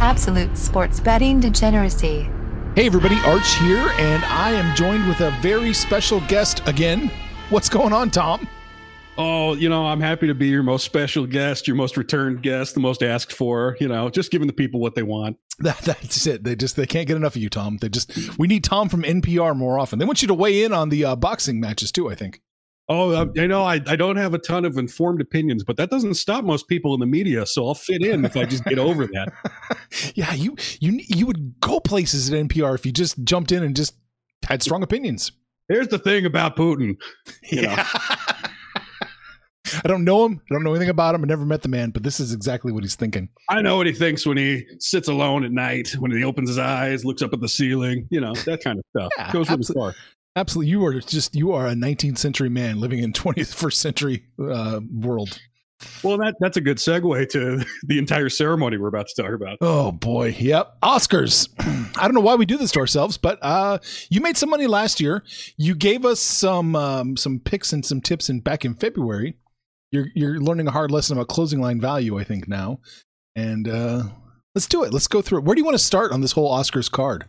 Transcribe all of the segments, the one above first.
Absolute sports betting degeneracy. Hey everybody, Arch here, and I am joined with a very special guest again. What's going on, Tom? Oh, you know, I'm happy to be your most special guest, your most returned guest, the most asked for. You know, just giving the people what they want. That, that's it. They just they can't get enough of you, Tom. They just we need Tom from NPR more often. They want you to weigh in on the uh, boxing matches too. I think. Oh, uh, I know I, I don't have a ton of informed opinions, but that doesn't stop most people in the media. So I'll fit in if I just get over that. yeah, you you you would go places at NPR if you just jumped in and just had strong opinions. Here's the thing about Putin. You yeah. I don't know him. I don't know anything about him. I never met the man, but this is exactly what he's thinking. I know what he thinks when he sits alone at night, when he opens his eyes, looks up at the ceiling, you know, that kind of stuff. Yeah, Goes with abso- the car. Absolutely, you are just you are a 19th century man living in 21st century uh, world. Well, that that's a good segue to the entire ceremony we're about to talk about. Oh boy, yep. Oscars. I don't know why we do this to ourselves, but uh, you made some money last year. You gave us some um, some picks and some tips in back in February. You're you're learning a hard lesson about closing line value, I think now. And uh, let's do it. Let's go through it. Where do you want to start on this whole Oscars card?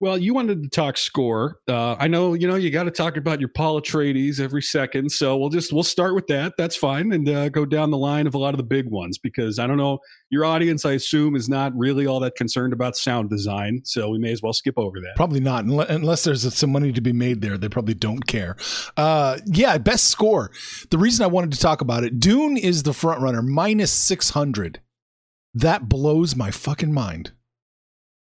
Well, you wanted to talk score. Uh, I know, you know, you got to talk about your Paul Atreides every second. So we'll just we'll start with that. That's fine, and uh, go down the line of a lot of the big ones because I don't know your audience. I assume is not really all that concerned about sound design, so we may as well skip over that. Probably not, unless there's some money to be made there. They probably don't care. Uh, yeah, best score. The reason I wanted to talk about it, Dune is the front runner, minus six hundred. That blows my fucking mind.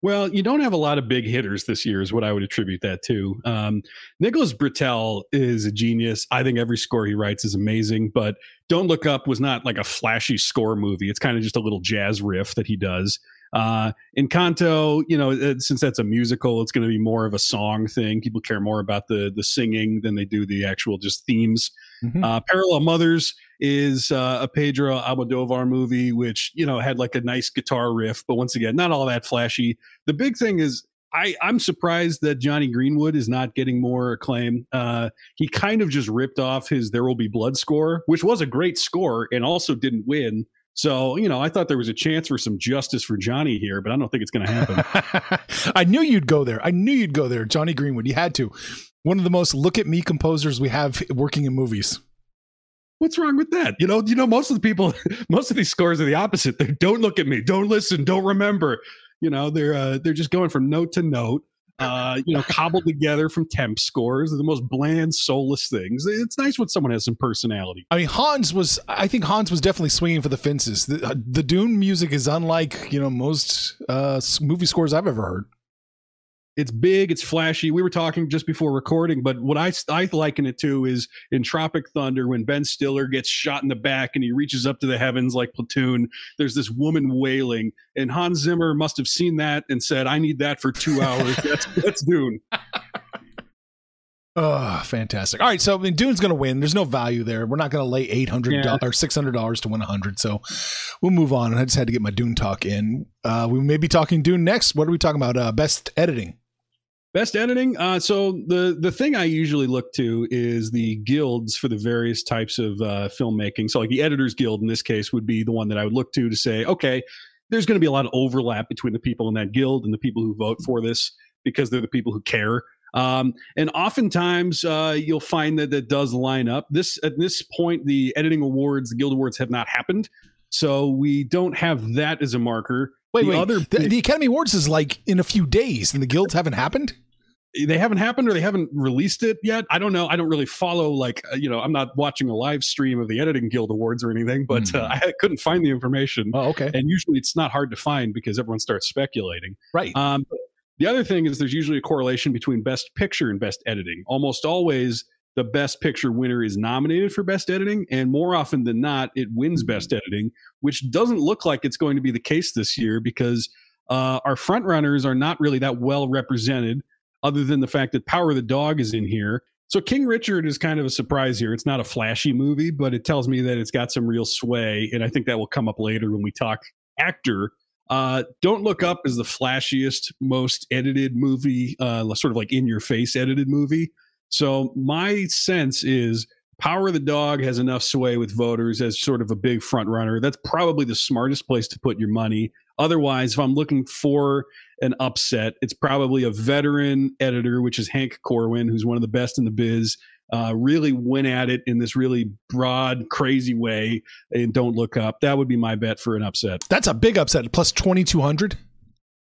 Well, you don't have a lot of big hitters this year, is what I would attribute that to. Um, Nicholas Britell is a genius. I think every score he writes is amazing, but Don't Look Up was not like a flashy score movie. It's kind of just a little jazz riff that he does. Uh, Encanto, you know, it, since that's a musical, it's going to be more of a song thing. People care more about the the singing than they do the actual just themes. Mhm. Uh, Parallel Mothers is uh, a Pedro Almodovar movie, which you know had like a nice guitar riff, but once again, not all that flashy. The big thing is. I, I'm surprised that Jonny Greenwood is not getting more acclaim. Uh, he kind of just ripped off his "There Will Be Blood" score, which was a great score and also didn't win. So you know, I thought there was a chance for some justice for Jonny here, but I don't think it's going to happen. I knew you'd go there. I knew you'd go there, Jonny Greenwood. You had to. One of the most look at me composers we have working in movies. What's wrong with that? You know, you know, most of the people, most of these scores are the opposite. They don't look at me, don't listen, don't remember. You know, they're uh, they're just going from note to note. Uh, you know, cobbled together from temp scores. The most bland, soulless things. It's nice when someone has some personality. I mean, Hans was. I think Hans was definitely swinging for the fences. The, uh, the Dune music is unlike you know most uh, movie scores I've ever heard. It's big, it's flashy. We were talking just before recording, but what I I liken it to is in Tropic Thunder when Ben Stiller gets shot in the back and he reaches up to the heavens like Platoon. There's this woman wailing, and Hans Zimmer must have seen that and said, "I need that for two hours." that's that's Dune. Oh, fantastic! All right, so I mean, Dune's going to win. There's no value there. We're not going to lay eight hundred dollars or six hundred dollars to win a hundred. So we'll move on. I just had to get my Dune talk in. Uh, we may be talking Dune next. What are we talking about? Uh, best editing. Best editing. Uh, so the the thing I usually look to is the guilds for the various types of uh, filmmaking. So like the Editors Guild in this case would be the one that I would look to to say, okay, there's going to be a lot of overlap between the people in that guild and the people who vote for this because they're the people who care. Um, and oftentimes uh, you'll find that that does line up. This at this point, the editing awards, the Guild Awards, have not happened, so we don't have that as a marker. Wait, the wait. Other, the, the Academy Awards is like in a few days, and the guilds haven't happened. They haven't happened, or they haven't released it yet. I don't know. I don't really follow. Like, uh, you know, I'm not watching a live stream of the Editing Guild Awards or anything. But mm. uh, I couldn't find the information. Oh, okay. And usually, it's not hard to find because everyone starts speculating. Right. Um, the other thing is there's usually a correlation between best picture and best editing. Almost always, the best picture winner is nominated for best editing, and more often than not, it wins mm-hmm. best editing, which doesn't look like it's going to be the case this year because uh, our front runners are not really that well represented, other than the fact that Power of the Dog is in here. So King Richard is kind of a surprise here. It's not a flashy movie, but it tells me that it's got some real sway, and I think that will come up later when we talk actor. Uh, Don't Look Up is the flashiest, most edited movie, uh, sort of like in your face edited movie. So my sense is Power of the Dog has enough sway with voters as sort of a big front runner. That's probably the smartest place to put your money. Otherwise, if I'm looking for an upset, it's probably a veteran editor, which is Hank Corwin, who's one of the best in the biz. Uh, really went at it in this really broad, crazy way, and don't look up. That would be my bet for an upset. That's a big upset, plus twenty two hundred.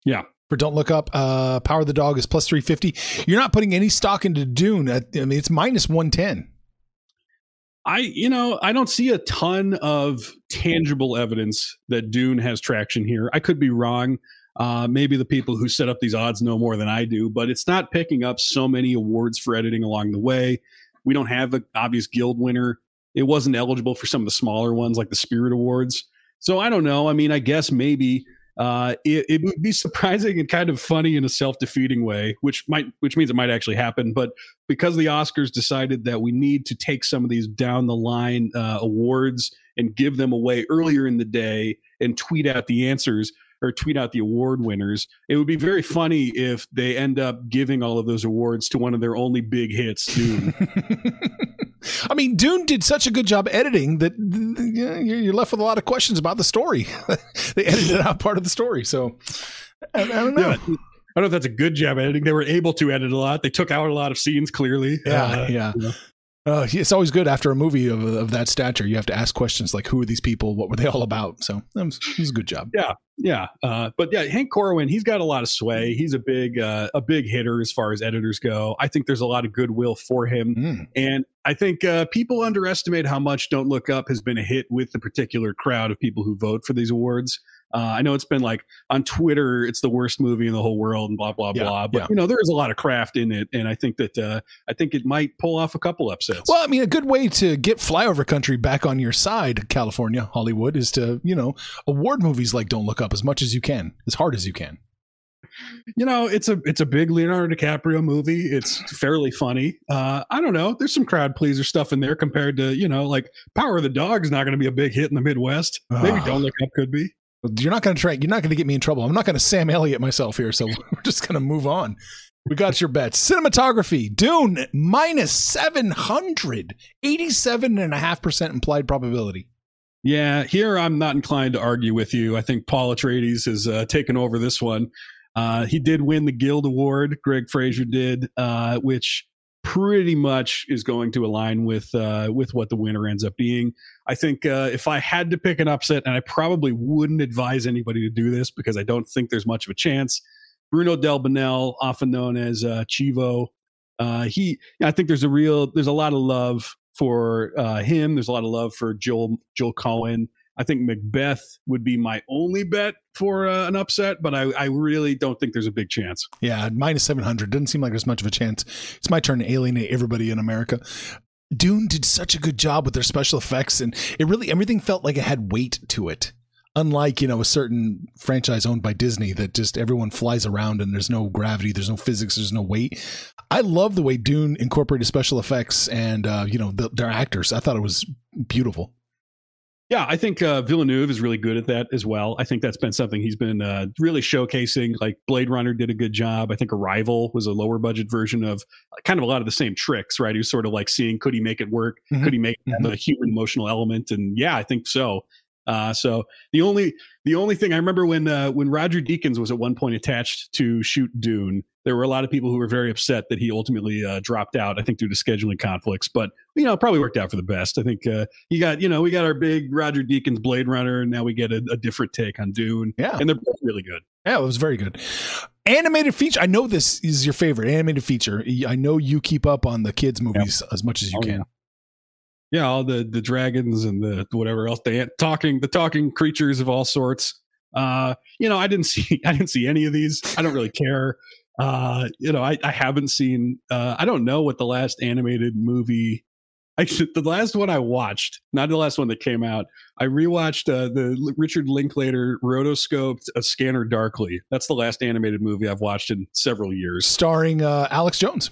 Yeah, for Don't Look Up. Uh, Power of the Dog is plus 350. You're not putting any stock into Dune. I mean, it's minus 110. I, you know, I don't see a ton of tangible evidence that Dune has traction here. I could be wrong. Uh, maybe the people who set up these odds know more than I do, but it's not picking up so many awards for editing along the way. We don't have an obvious guild winner. It wasn't eligible for some of the smaller ones like the Spirit Awards. So I don't know. I mean, I guess maybe uh, it, it, would be surprising and kind of funny in a self-defeating way, which might which means it might actually happen. But because the Oscars decided that we need to take some of these down the line uh, awards and give them away earlier in the day and tweet out the answers or tweet out the award winners, it would be very funny if they end up giving all of those awards to one of their only big hits, Dune. I mean, Dune did such a good job editing that you're left with a lot of questions about the story. they edited out part of the story, so I, I don't know. Yeah. I don't know if that's a good job editing. They were able to edit a lot. They took out a lot of scenes clearly. Yeah, uh, yeah. You know. Uh, it's always good after a movie of, of that stature. You have to ask questions like, "Who are these people? What were they all about?" So that was, was a good job. Yeah, yeah. Uh, but yeah, Hank Corwin, he's got a lot of sway. He's a big uh, a big hitter as far as editors go. I think there's a lot of goodwill for him, mm. and I think uh, people underestimate how much "Don't Look Up" has been a hit with the particular crowd of people who vote for these awards. Uh, I know it's been like on Twitter, it's the worst movie in the whole world, and blah blah yeah, blah. But yeah. you know, there is a lot of craft in it, and I think that uh, I think it might pull off a couple upsets. Well, I mean, a good way to get flyover country back on your side, California, Hollywood, is to you know award movies like Don't Look Up as much as you can, as hard as you can. You know, it's a it's a big Leonardo DiCaprio movie. It's fairly funny. Uh, I don't know. There's some crowd pleaser stuff in there compared to you know, like Power of the Dog is not going to be a big hit in the Midwest. Maybe Don't Look Up could be. You're not going to try. You're not going to get me in trouble. I'm not going to Sam Elliott myself here. So we're just going to move on. We got your bets. Cinematography, Dune, minus 700, 87.5% implied probability. Yeah, here I'm not inclined to argue with you. I think Paul Atreides has uh, taken over this one. Uh, he did win the Guild Award. Greig Fraser did, uh, which pretty much is going to align with uh, with what the winner ends up being. I think uh, if I had to pick an upset, and I probably wouldn't advise anybody to do this because I don't think there's much of a chance. Bruno Del often known as uh, Chivo, uh, he I think there's a real there's a lot of love for uh, him. There's a lot of love for Joel Joel Coen. I think Macbeth would be my only bet for uh, an upset, but I, I really don't think there's a big chance. Yeah, minus 700. Doesn't seem like there's much of a chance. It's my turn to alienate everybody in America. Dune did such a good job with their special effects, and it really, everything felt like it had weight to it. Unlike, you know, a certain franchise owned by Disney that just everyone flies around and there's no gravity, there's no physics, there's no weight. I love the way Dune incorporated special effects and, uh, you know, the, their actors. I thought it was beautiful. Yeah, I think uh, Villeneuve is really good at that as well. I think that's been something he's been uh, really showcasing. Like Blade Runner did a good job. I think Arrival was a lower budget version of uh, kind of a lot of the same tricks, right? He was sort of like seeing could he make it work? Mm-hmm. Could he make mm-hmm. the human emotional element? And yeah, I think so. Uh, so the only the only thing I remember when uh, when Roger Deakins was at one point attached to shoot Dune, there were a lot of people who were very upset that he ultimately uh, dropped out. I think due to scheduling conflicts, but you know, probably worked out for the best. I think uh, you got you know we got our big Roger Deakins Blade Runner, and now we get a, a different take on Dune. Yeah, and they're both really good. Yeah, it was very good. Animated feature. I know this is your favorite animated feature. I know you keep up on the kids movies yep. as much as you oh, can. Yeah yeah, all the the dragons and the whatever else they talking the talking creatures of all sorts. Uh, you know, I didn't see I didn't see any of these. I don't really care. Uh, you know, I, I haven't seen uh I don't know what the last animated movie Actually, the last one I watched, not the last one that came out, I rewatched uh, the Richard Linklater rotoscoped A Scanner Darkly. That's the last animated movie I've watched in several years. Starring uh, Alex Jones.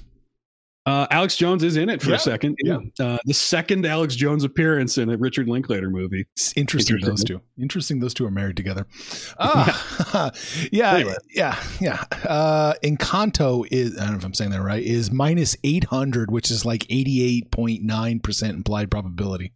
Uh, Alex Jones is in it for yeah. a second. Yeah. Uh, the second Alex Jones appearance in a Richard Linklater movie. It's interesting, interesting. those two. Interesting those two are married together. Uh, yeah. Anyway. Yeah. Yeah. Uh, Encanto is, I don't know if I'm saying that right, is minus 800, which is like 88.9% implied probability.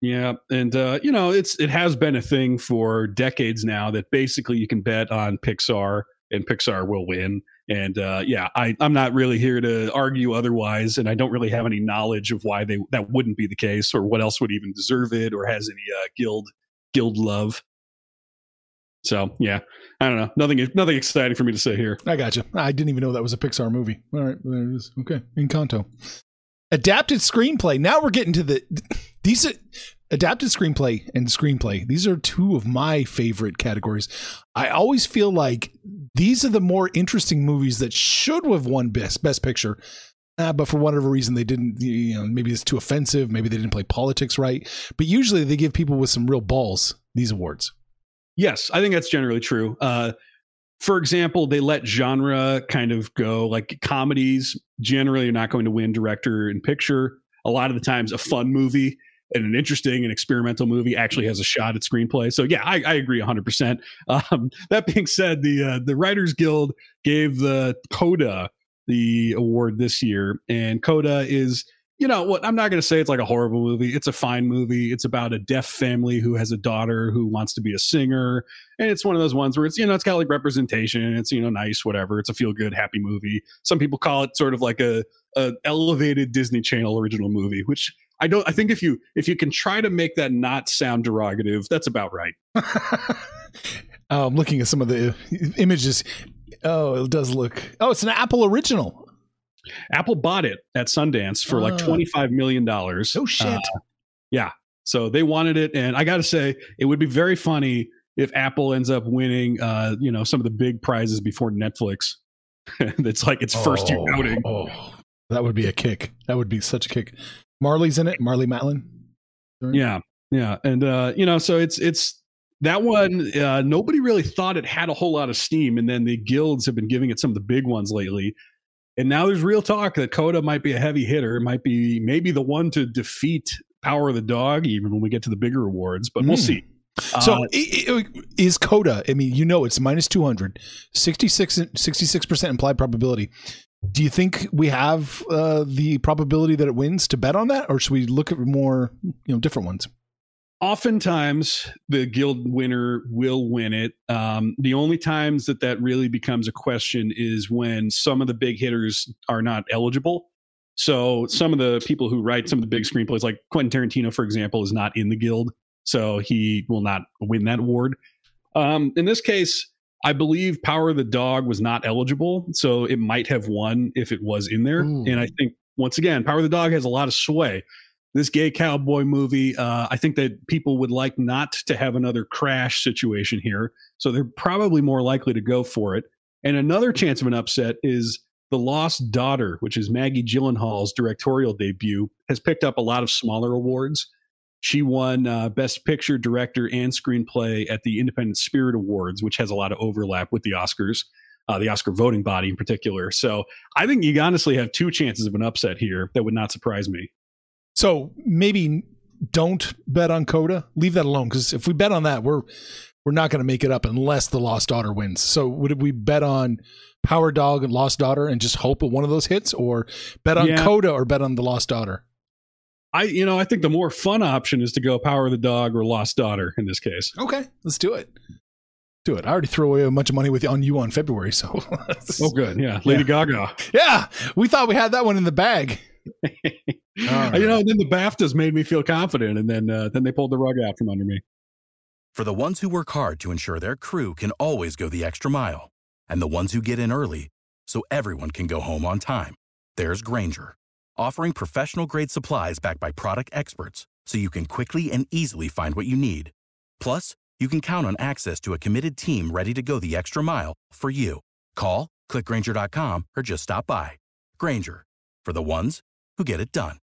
Yeah, and uh, you know it's it has been a thing for decades now that basically you can bet on Pixar and Pixar will win. And uh, yeah, I, I'm not really here to argue otherwise, and I don't really have any knowledge of why they that wouldn't be the case, or what else would even deserve it, or has any uh, guild guild love. So yeah, I don't know. Nothing, nothing exciting for me to say here. I got you. I didn't even know that was a Pixar movie. All right, there it is. Okay, Encanto. Adapted screenplay. Now we're getting to the these adapted screenplay and screenplay these are two of my favorite categories i always feel like these are the more interesting movies that should have won best best picture uh, but for whatever reason they didn't you know maybe it's too offensive maybe they didn't play politics right but usually they give people with some real balls these awards yes i think that's generally true uh, for example, they let genre kind of go. Like comedies generally are not going to win director and picture. A lot of the times, a fun movie and an interesting and experimental movie actually has a shot at screenplay. So yeah, I, I agree 100%. Um, that being said, the uh, the Writers Guild gave the Coda the award this year, and Coda is you know what i'm not going to say it's like a horrible movie it's a fine movie it's about a deaf family who has a daughter who wants to be a singer and it's one of those ones where it's you know it's got like representation it's you know nice whatever it's a feel good happy movie some people call it sort of like a, a elevated disney channel original movie which I don't. I think if you if you can try to make that not sound derogative, that's about right. oh, I'm looking at some of the images. Oh, it does look. Oh, it's an Apple original. Apple bought it at Sundance for uh, like ah. twenty five million dollars. Oh shit! Uh, yeah. So they wanted it, and I got to say, it would be very funny if Apple ends up winning, uh, you know, some of the big prizes before Netflix. it's like its first oh, year outing. Oh, that would be a kick. That would be such a kick. Marlee's in it. Marlee Matlin. Yeah, yeah, and uh, you know, so it's it's that one. Uh, nobody really thought it had a whole lot of steam, and then the guilds have been giving it some of the big ones lately. And now there's real talk that Coda might be a heavy hitter, it might be maybe the one to defeat Power of the Dog, even when we get to the bigger awards. But we'll hmm. see. So uh, is Coda, I mean, you know, it's minus 200, 66, 66% implied probability. Do you think we have uh, the probability that it wins to bet on that, or should we look at more, you know, different ones? Oftentimes, the guild winner will win it. Um, the only times that that really becomes a question is when some of the big hitters are not eligible. So, some of the people who write some of the big screenplays, like Quentin Tarantino, for example, is not in the guild, so he will not win that award. Um, in this case, I believe Power of the Dog was not eligible, so it might have won if it was in there. Ooh. And I think once again, Power of the Dog has a lot of sway. this gay cowboy movie. Uh, I think that people would like not to have another crash situation here, so they're probably more likely to go for it. And another chance of an upset is The Lost Daughter, which is Maggie Gyllenhaal's directorial debut, has picked up a lot of smaller awards. She won uh, Best Picture, Director, and Screenplay at the Independent Spirit Awards, which has a lot of overlap with the Oscars, uh, the Oscar voting body in particular. So I think you honestly have two chances of an upset here that would not surprise me. So maybe don't bet on Coda. Leave that alone because if we bet on that, we're we're not going to make it up unless the Lost Daughter wins. So would we bet on Power Dog and Lost Daughter and just hope that one of those hits, or bet on yeah. Coda or bet on the Lost Daughter? I you know I think the more fun option is to go Power of the Dog or Lost Daughter in this case. Okay, let's do it. Do it. I already threw away a bunch of money with on you on February, so. oh, good. Yeah, Lady yeah. Gaga. Yeah, we thought we had that one in the bag. right. You know, then the BAFTAs made me feel confident, and then uh, then they pulled the rug out from under me. For the ones who work hard to ensure their crew can always go the extra mile, and the ones who get in early so everyone can go home on time, there's Grainger, offering professional grade supplies backed by product experts, so you can quickly and easily find what you need. Plus, you can count on access to a committed team ready to go the extra mile for you. Call, clickgrainger.com, or just stop by. Grainger, for the ones who get it done.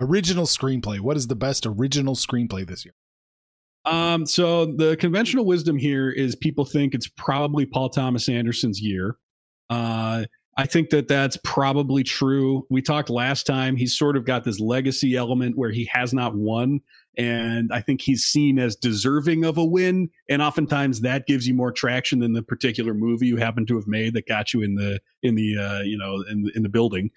Original screenplay. What is the best original screenplay this year? Um, so the conventional wisdom here is people think it's probably Paul Thomas Anderson's year. Uh, I think that that's probably true. We talked last time. He's sort of got this legacy element where he has not won, and I think he's seen as deserving of a win. And oftentimes that gives you more traction than the particular movie you happen to have made that got you in the in the uh, you know in in the building.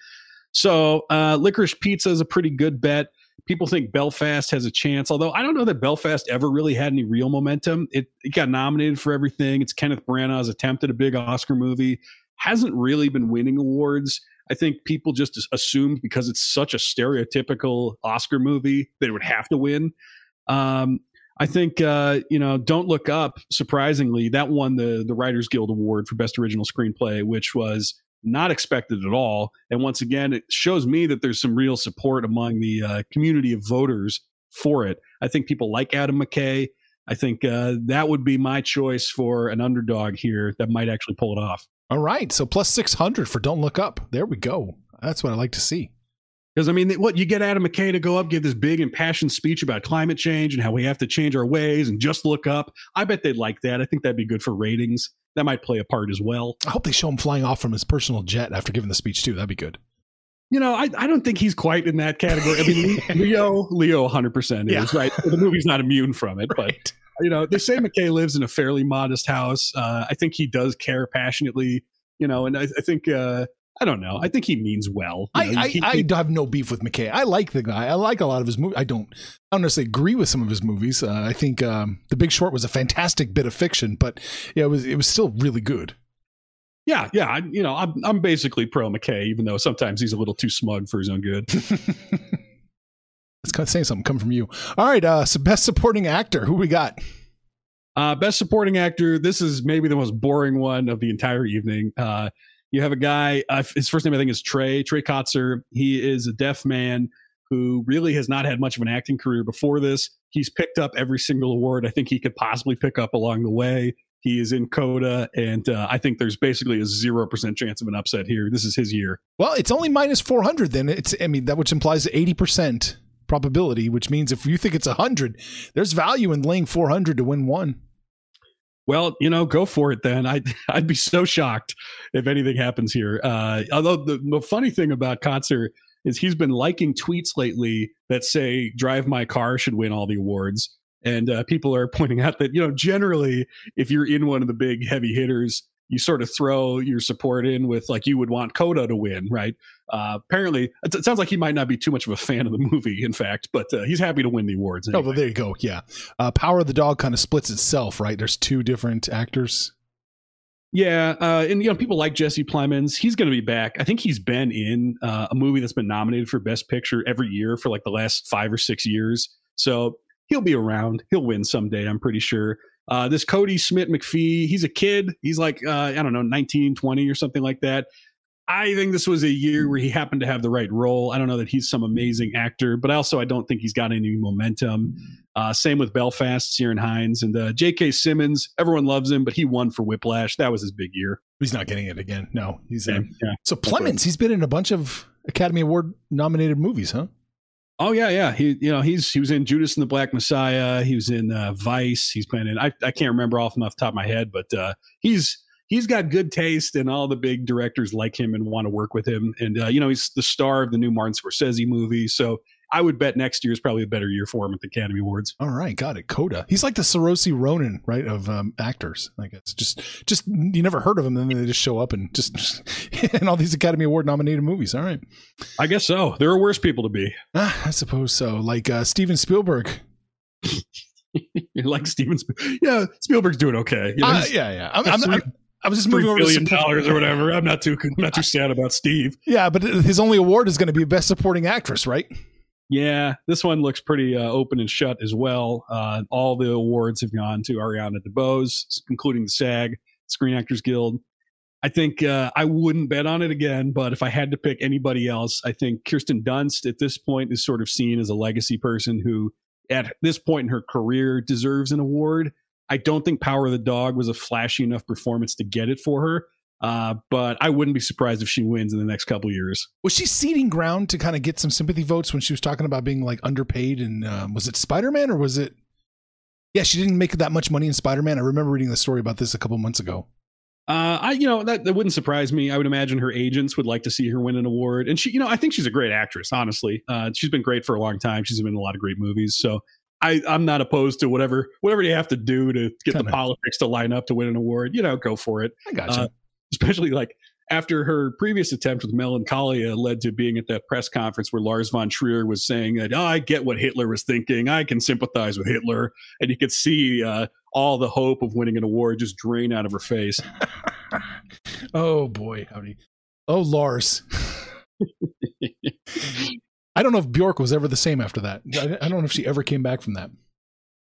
So uh, licorice pizza is a pretty good bet. People think Belfast has a chance, although I don't know that Belfast ever really had any real momentum. It, it got nominated for everything. It's Kenneth Branagh's attempt at a big Oscar movie. Hasn't really been winning awards. I think people just assumed because it's such a stereotypical Oscar movie that it would have to win. Um, I think uh, you know, Don't Look Up. Surprisingly, that won the the Writers Guild Award for Best Original Screenplay, which was not expected at all. And once again, it shows me that there's some real support among the uh, community of voters for it. I think people like Adam McKay. I think uh, that would be my choice for an underdog here that might actually pull it off. All right. So plus 600 for Don't Look Up. There we go. That's what I like to see. Because I mean, what you get Adam McKay to go up, give this big impassioned speech about climate change and how we have to change our ways and just look up. I bet they'd like that. I think that'd be good for ratings that might play a part as well. I hope they show him flying off from his personal jet after giving the speech too. That'd be good. You know, I, I don't think he's quite in that category. I mean, Leo, Leo, hundred percent is yeah. right. The movie's not immune from it, right. but you know, they say McKay lives in a fairly modest house. Uh, I think he does care passionately. You know, and I, I think uh, I don't know. I think he means well. I, know, I, he, I, have no beef with McKay. I like the guy. I like a lot of his movies. I don't, I don't necessarily agree with some of his movies. Uh, I think um, The Big Short was a fantastic bit of fiction, but yeah, it was it was still really good. Yeah, yeah. I, you know, I'm I'm basically pro McKay, even though sometimes he's a little too smug for his own good. It's kind of saying something Come from you. All right, uh, so best supporting actor. Who we got? Uh, best supporting actor. This is maybe the most boring one of the entire evening. Uh, you have a guy, uh, his first name I think is Trey, Trey Kotsur. He is a deaf man who really has not had much of an acting career before this. He's picked up every single award I think he could possibly pick up along the way. He is in Coda, and uh, I think there's basically a zero percent chance of an upset here. This is his year. Well, it's only minus four hundred. Then it's I mean that which implies eighty percent probability, which means if you think it's hundred, there's value in laying four hundred to win one. Well, you know, go for it then. I'd, I'd be so shocked if anything happens here. Uh, although the, the funny thing about Kotsur is he's been liking tweets lately that say "Drive My Car" should win all the awards, and uh, people are pointing out that you know generally if you're in one of the big heavy hitters, you sort of throw your support in with like you would want Coda to win, right? Uh, apparently, it, sounds like he might not be too much of a fan of the movie, in fact, but uh, he's happy to win the awards. Anyway. Oh, well, there you go. Yeah, uh, Power of the Dog kind of splits itself, right? There's two different actors. Yeah, uh, and you know people like Jesse Plemons. He's going to be back. I think he's been in uh, a movie that's been nominated for Best Picture every year for like the last five or six years. So he'll be around. He'll win someday. I'm pretty sure. Uh, this Kodi Smith McPhee, he's a kid. He's like, uh, I don't know, 19, 20 or something like that. I think this was a year where he happened to have the right role. I don't know that he's some amazing actor, but also I don't think he's got any momentum. Uh, same with Belfast, Ciarán Hines, and uh, J.K. Simmons. Everyone loves him, but he won for Whiplash. That was his big year. He's not getting it again. No, he's in. Yeah. So Plemons, he's been in a bunch of Academy Award nominated movies, huh? Oh yeah, yeah. He, you know, he's he was in Judas and the Black Messiah. He was in uh, Vice. He's been in. I, I can't remember off the top of my head, but uh, he's he's got good taste, and all the big directors like him and want to work with him. And uh, you know, he's the star of the new Martin Scorsese movie. So I would bet next year is probably a better year for him at the Academy Awards. All right, got it. Coda. He's like the Saoirse Ronan, right, of um, actors. I guess just, just you never heard of him, and then they just show up and just, in all these Academy Award nominated movies. All right, I guess so. There are worse people to be. Ah, I suppose so. Like uh, Steven Spielberg. like Steven, Sp- yeah, Spielberg's doing okay. You know, Uh, yeah, yeah. I'm, I'm, I'm- I was just moving over to billion support- dollars or whatever. I'm not too I'm not too sad about Steve. Yeah, but his only award is going to be Best Supporting Actress, right? Yeah, this one looks pretty uh, open and shut as well. Uh, all the awards have gone to Ariana DeBose, including the SAG, Screen Actors Guild. I think uh, I wouldn't bet on it again, but if I had to pick anybody else, I think Kirsten Dunst at this point is sort of seen as a legacy person who, at this point in her career, deserves an award. I don't think Power of the Dog was a flashy enough performance to get it for her, uh, but I wouldn't be surprised if she wins in the next couple years. Was she seeding ground to kind of get some sympathy votes when she was talking about being like underpaid? And um, was it Spider Man or was it? Yeah, she didn't make that much money in Spider Man. I remember reading the story about this a couple months ago. Uh, I, you know, that, that wouldn't surprise me. I would imagine her agents would like to see her win an award. And she, you know, I think she's a great actress, honestly. Uh, she's been great for a long time. She's been in a lot of great movies. So I, I'm not opposed to whatever, whatever you have to do to get Kinda. the politics to line up to win an award. You know, go for it. I gotcha. Uh, especially like after her previous attempt with Melancholia led to being at that press conference where Lars von Trier was saying that, oh, I get what Hitler was thinking. I can sympathize with Hitler. And you could see uh, all the hope of winning an award just drain out of her face. oh boy, howdy. Oh Lars. I don't know if Bjork was ever the same after that. I, I don't know if she ever came back from that.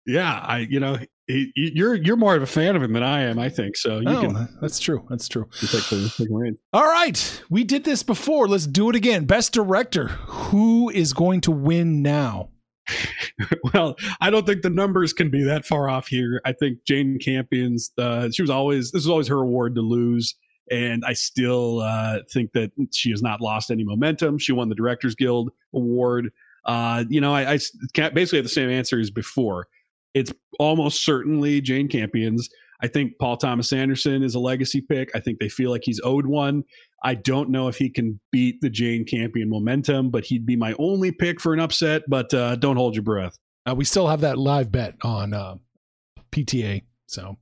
Yeah, I you know he, you're you're more of a fan of him than I am. I think so. You oh, can that's true. That's true. take the, take the. All right, we did this before. Let's do it again. Best director. Who is going to win now? well, I don't think the numbers can be that far off here. I think Jane Campion's uh, she was always this was always her award to lose. And I still uh, think that she has not lost any momentum. She won the Directors Guild award. Uh, you know, I, I basically have the same answer as before. It's almost certainly Jane Campion's. I think Paul Thomas Anderson is a legacy pick. I think they feel like he's owed one. I don't know if he can beat the Jane Campion momentum, but he'd be my only pick for an upset. But uh, don't hold your breath. Uh, we still have that live bet on uh, PTA, so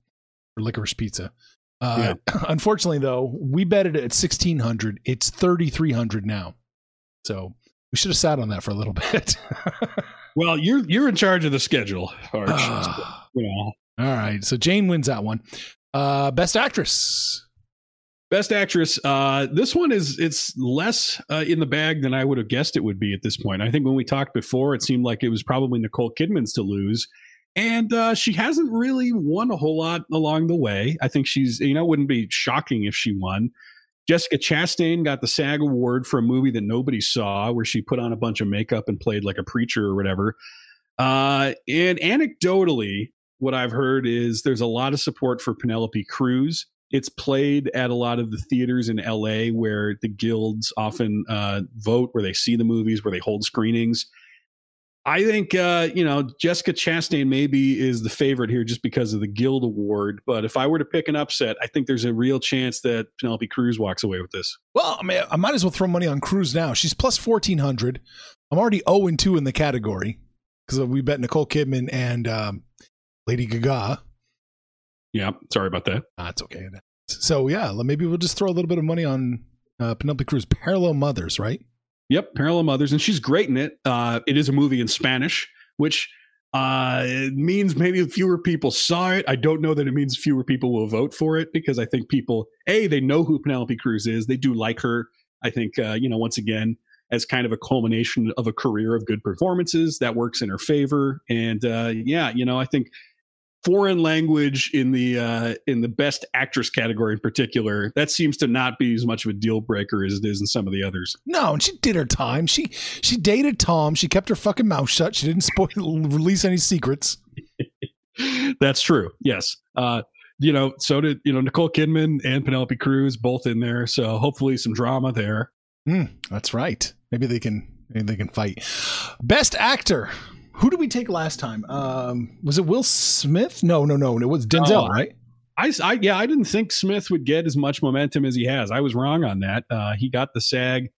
for licorice pizza. Uh, Unfortunately, though, we bet it at sixteen hundred. It's thirty three hundred now, so we should have sat on that for a little bit. Well, you're you're in charge of the schedule, Arch. You know, All right, so Jane wins that one. Uh, best actress. Best actress. Uh, this one is it's less uh, in the bag than I would have guessed it would be at this point. I think when we talked before, it seemed like it was probably Nicole Kidman's to lose, and uh, she hasn't really won a whole lot along the way. I think she's you know it wouldn't be shocking if she won. Jessica Chastain got the SAG award for a movie that nobody saw, where she put on a bunch of makeup and played like a preacher or whatever. Uh, and anecdotally, what I've heard is there's a lot of support for Penelope Cruz. It's played at a lot of the theaters in LA where the guilds often uh, vote, where they see the movies, where they hold screenings. I think uh, you know Jessica Chastain maybe is the favorite here just because of the Guild Award. But if I were to pick an upset, I think there's a real chance that Penelope Cruz walks away with this. Well, I mean, I might as well throw money on Cruz now. She's plus fourteen hundred. I'm already zero and two in the category because we bet Nicole Kidman and um, Lady Gaga. Yeah, sorry about that. Ah, it's okay. So yeah, maybe we'll just throw a little bit of money on uh, Penelope Cruz. Parallel Mothers, right? Yep, Parallel Mothers, and she's great in it. Uh, it is a movie in Spanish, which uh, means maybe fewer people saw it. I don't know that it means fewer people will vote for it because I think people, a, they know who Penelope Cruz is. They do like her. I think, uh, you know, once again, as kind of a culmination of a career of good performances, that works in her favor. And uh, yeah, you know, I think foreign language in the uh, in the best actress category in particular, that seems to not be as much of a deal breaker as it is in some of the others. No, and she did her time. She she dated Tom. She kept her fucking mouth shut. She didn't spoil release any secrets. That's true. Yes. Uh, you know, so did you know Nicole Kidman and Penelope Cruz both in there. So hopefully some drama there. Mm, that's right. Maybe they can maybe they can fight. Best actor. Who did we take last time? Um, was it Will Smith? No, no, no. It was Denzel, Oh, right? I, I yeah, I didn't think Smith would get as much momentum as he has. I was wrong on that. Uh, he got the SAG.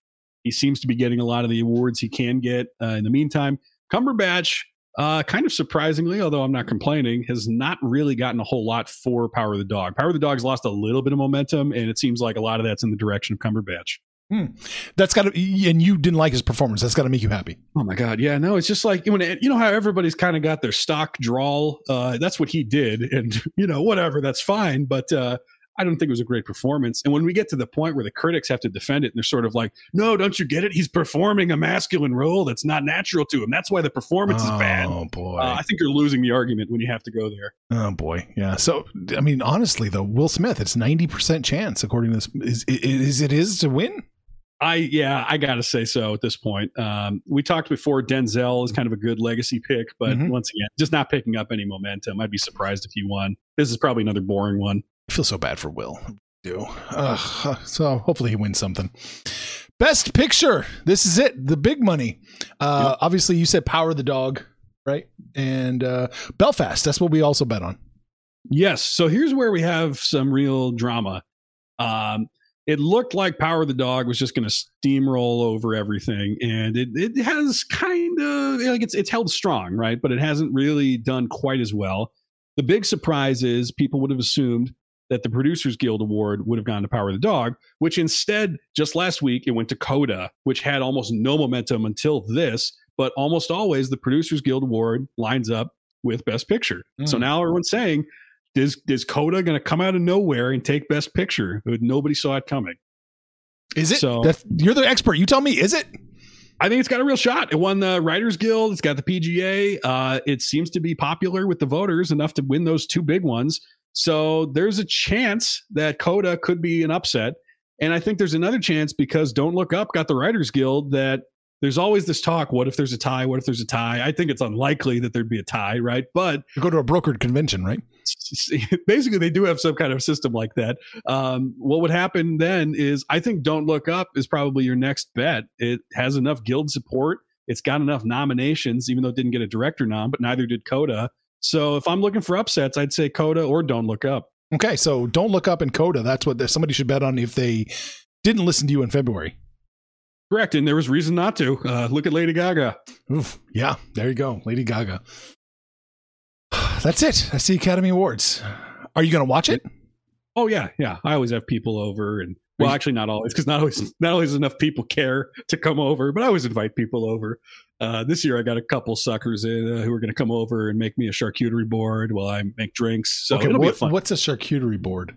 He seems to be getting a lot of the awards he can get. Uh, in the meantime, Cumberbatch, uh, kind of surprisingly, although I'm not complaining, has not really gotten a whole lot for Power of the Dog. Power of the Dog's lost a little bit of momentum, and it seems like a lot of that's in the direction of Cumberbatch. That's got to. And you didn't like his performance. That's got to make you happy. Oh my god, yeah, no, it's just like when you know how everybody's kind of got their stock drawl. Uh, that's what he did, and you know whatever, that's fine. But uh, I don't think it was a great performance. And when we get to the point where the critics have to defend it, and they're sort of like, "No, don't you get it? He's performing a masculine role that's not natural to him. That's why the performance is bad." Oh boy. Uh, I think you're losing the argument when you have to go there. oh boy. Yeah. So I mean, honestly, though, Will Smith, it's ninety percent chance according to this. Is, is it is to win? I yeah, I gotta say so at this point. Um, we talked before Denzel is kind of a good legacy pick, but Mhm. once again, just not picking up any momentum. I'd be surprised if he won. This is probably another boring one. I feel so bad for Will. I do. Ugh. so hopefully he wins something. Best picture. This is it. The big money. Uh, Obviously, you said Power of the Dog, right? And uh, Belfast. That's what we also bet on. Yes. So here's where we have some real drama. Um, it looked like Power of the Dog was just going to steamroll over everything, and it it has kind of like it's it's held strong, right? But it hasn't really done quite as well. The big surprise is people would have assumed that the Producers Guild Award would have gone to Power of the Dog, which instead, just last week, it went to Coda, which had almost no momentum until this. But almost always, the Producers Guild Award lines up with Best Picture. So Mm. now everyone's saying, is, is Coda going to come out of nowhere and take Best Picture? Nobody saw it coming. Is it? So- That's, you're the expert. You tell me. Is it? I think it's got a real shot. It won the Writers Guild. It's got the PGA. Uh, it seems to be popular with the voters enough to win those two big ones. So there's a chance that Coda could be an upset. And I think there's another chance because Don't Look Up got the Writers Guild that there's always this talk. What if there's a tie? What if there's a tie? I think it's unlikely that there'd be a tie, right? But You go to a brokered convention, right? basically they do have some kind of system like that um, what would happen then is i think don't look up is probably your next bet it has enough guild support it's got enough nominations even though it didn't get a director nom but neither did coda so if i'm looking for upsets i'd say coda or don't look up Okay, so don't look up in Coda. That's what somebody should bet on if they didn't listen to you in February. correct and there was reason not to uh, look at lady gaga Oof. Yeah, there you go, Lady Gaga. That's it. That's the Academy Awards. Are you going to watch it? oh yeah yeah i always have people over and well actually not always because not always not always enough people care to come over but i always invite people over uh, this year i got a couple suckers in, uh, who are going to come over and make me a charcuterie board while i make drinks so okay, it'll be what- fun what's a charcuterie board?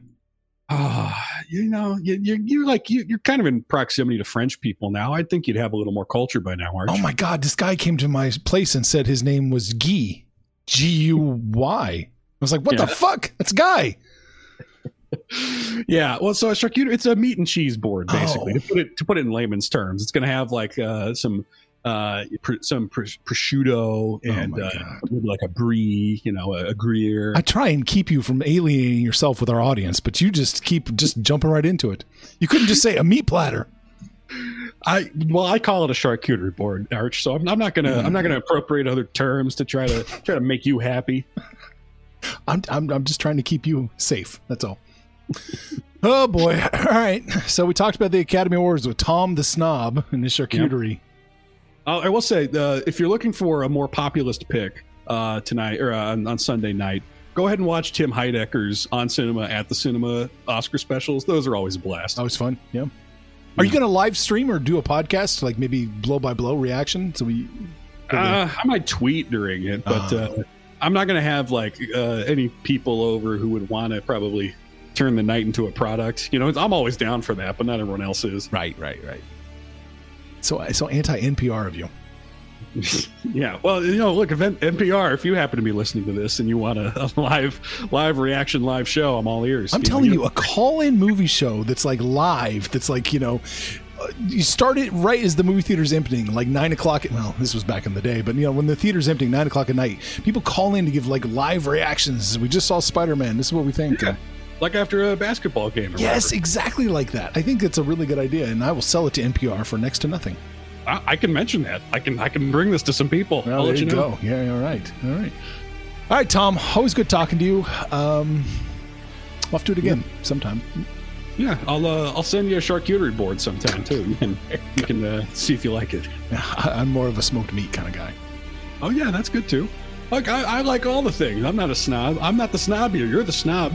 Ah, you know you, you're, you're like you, you're kind of in proximity to french people now i think you'd have a little more culture by now aren't you? Oh my God, this guy came to my place and said his name was Guy. G U Y. I was like, what the Yeah. fuck? That's Guy. yeah well so a charcuterie it's a meat and cheese board basically Oh. to put it to put it in layman's terms it's going to have like uh, some uh pr- some pr- prosciutto and Oh uh, maybe like a brie you know a, a gruyere I try and keep you from alienating yourself with our audience, but you just keep just jumping right into it. You couldn't just say a meat platter. I well i call it a charcuterie board arch so i'm, I'm not gonna i'm not gonna appropriate other terms to try to try to make you happy I'm, I'm, I'm just trying to keep you safe. That's all. oh boy. All right. So we talked about the Academy Awards with Tom the Snob and the charcuterie. Uh, I will say, uh, if you're looking for a more populist pick uh, tonight or uh, on, on Sunday night, go ahead and watch Tim Heidecker's on cinema at the cinema Oscar specials. Those are always a blast. Always fun. Yeah. Are you going to live stream or do a podcast, like maybe blow by blow reaction? So we. Uh, I might tweet during it, but Oh. uh, I'm not going to have like uh, any people over who would want to probably turn the night into a product. You know, I'm always down for that, but not everyone else is. Right, right, right. So, so anti NPR of you. yeah. Well, you know, look, if NPR, if you happen to be listening to this and you want a, a live, live reaction, live show, I'm all ears. I'm You know, telling you, a call-in movie show that's like live. That's like you know, uh, you start it right as the movie theater's emptying, like nine o'clock. Well, this was back in the day, but you know when the theater's emptying, nine o'clock at night, people call in to give like live reactions. We just saw Spider-Man. This is what we think. Yeah. like after a basketball game. Or Yes, whatever. exactly like that. I think it's a really good idea, and I will sell it to NPR for next to nothing. I, I can mention that. I can, I can bring this to some people. Well, I'll let you you know. go. Yeah, all right, all right, all right. Tom, always good talking to you. Um, we'll have to do it again sometime. Yeah, I'll, uh, I'll send you a charcuterie board sometime too. You can, you can uh, see if you like it. I- I'm more of a smoked meat kind of guy. Oh yeah, that's good too. Like I, I like all the things. I'm not a snob. I'm not the snob here. You're the snob.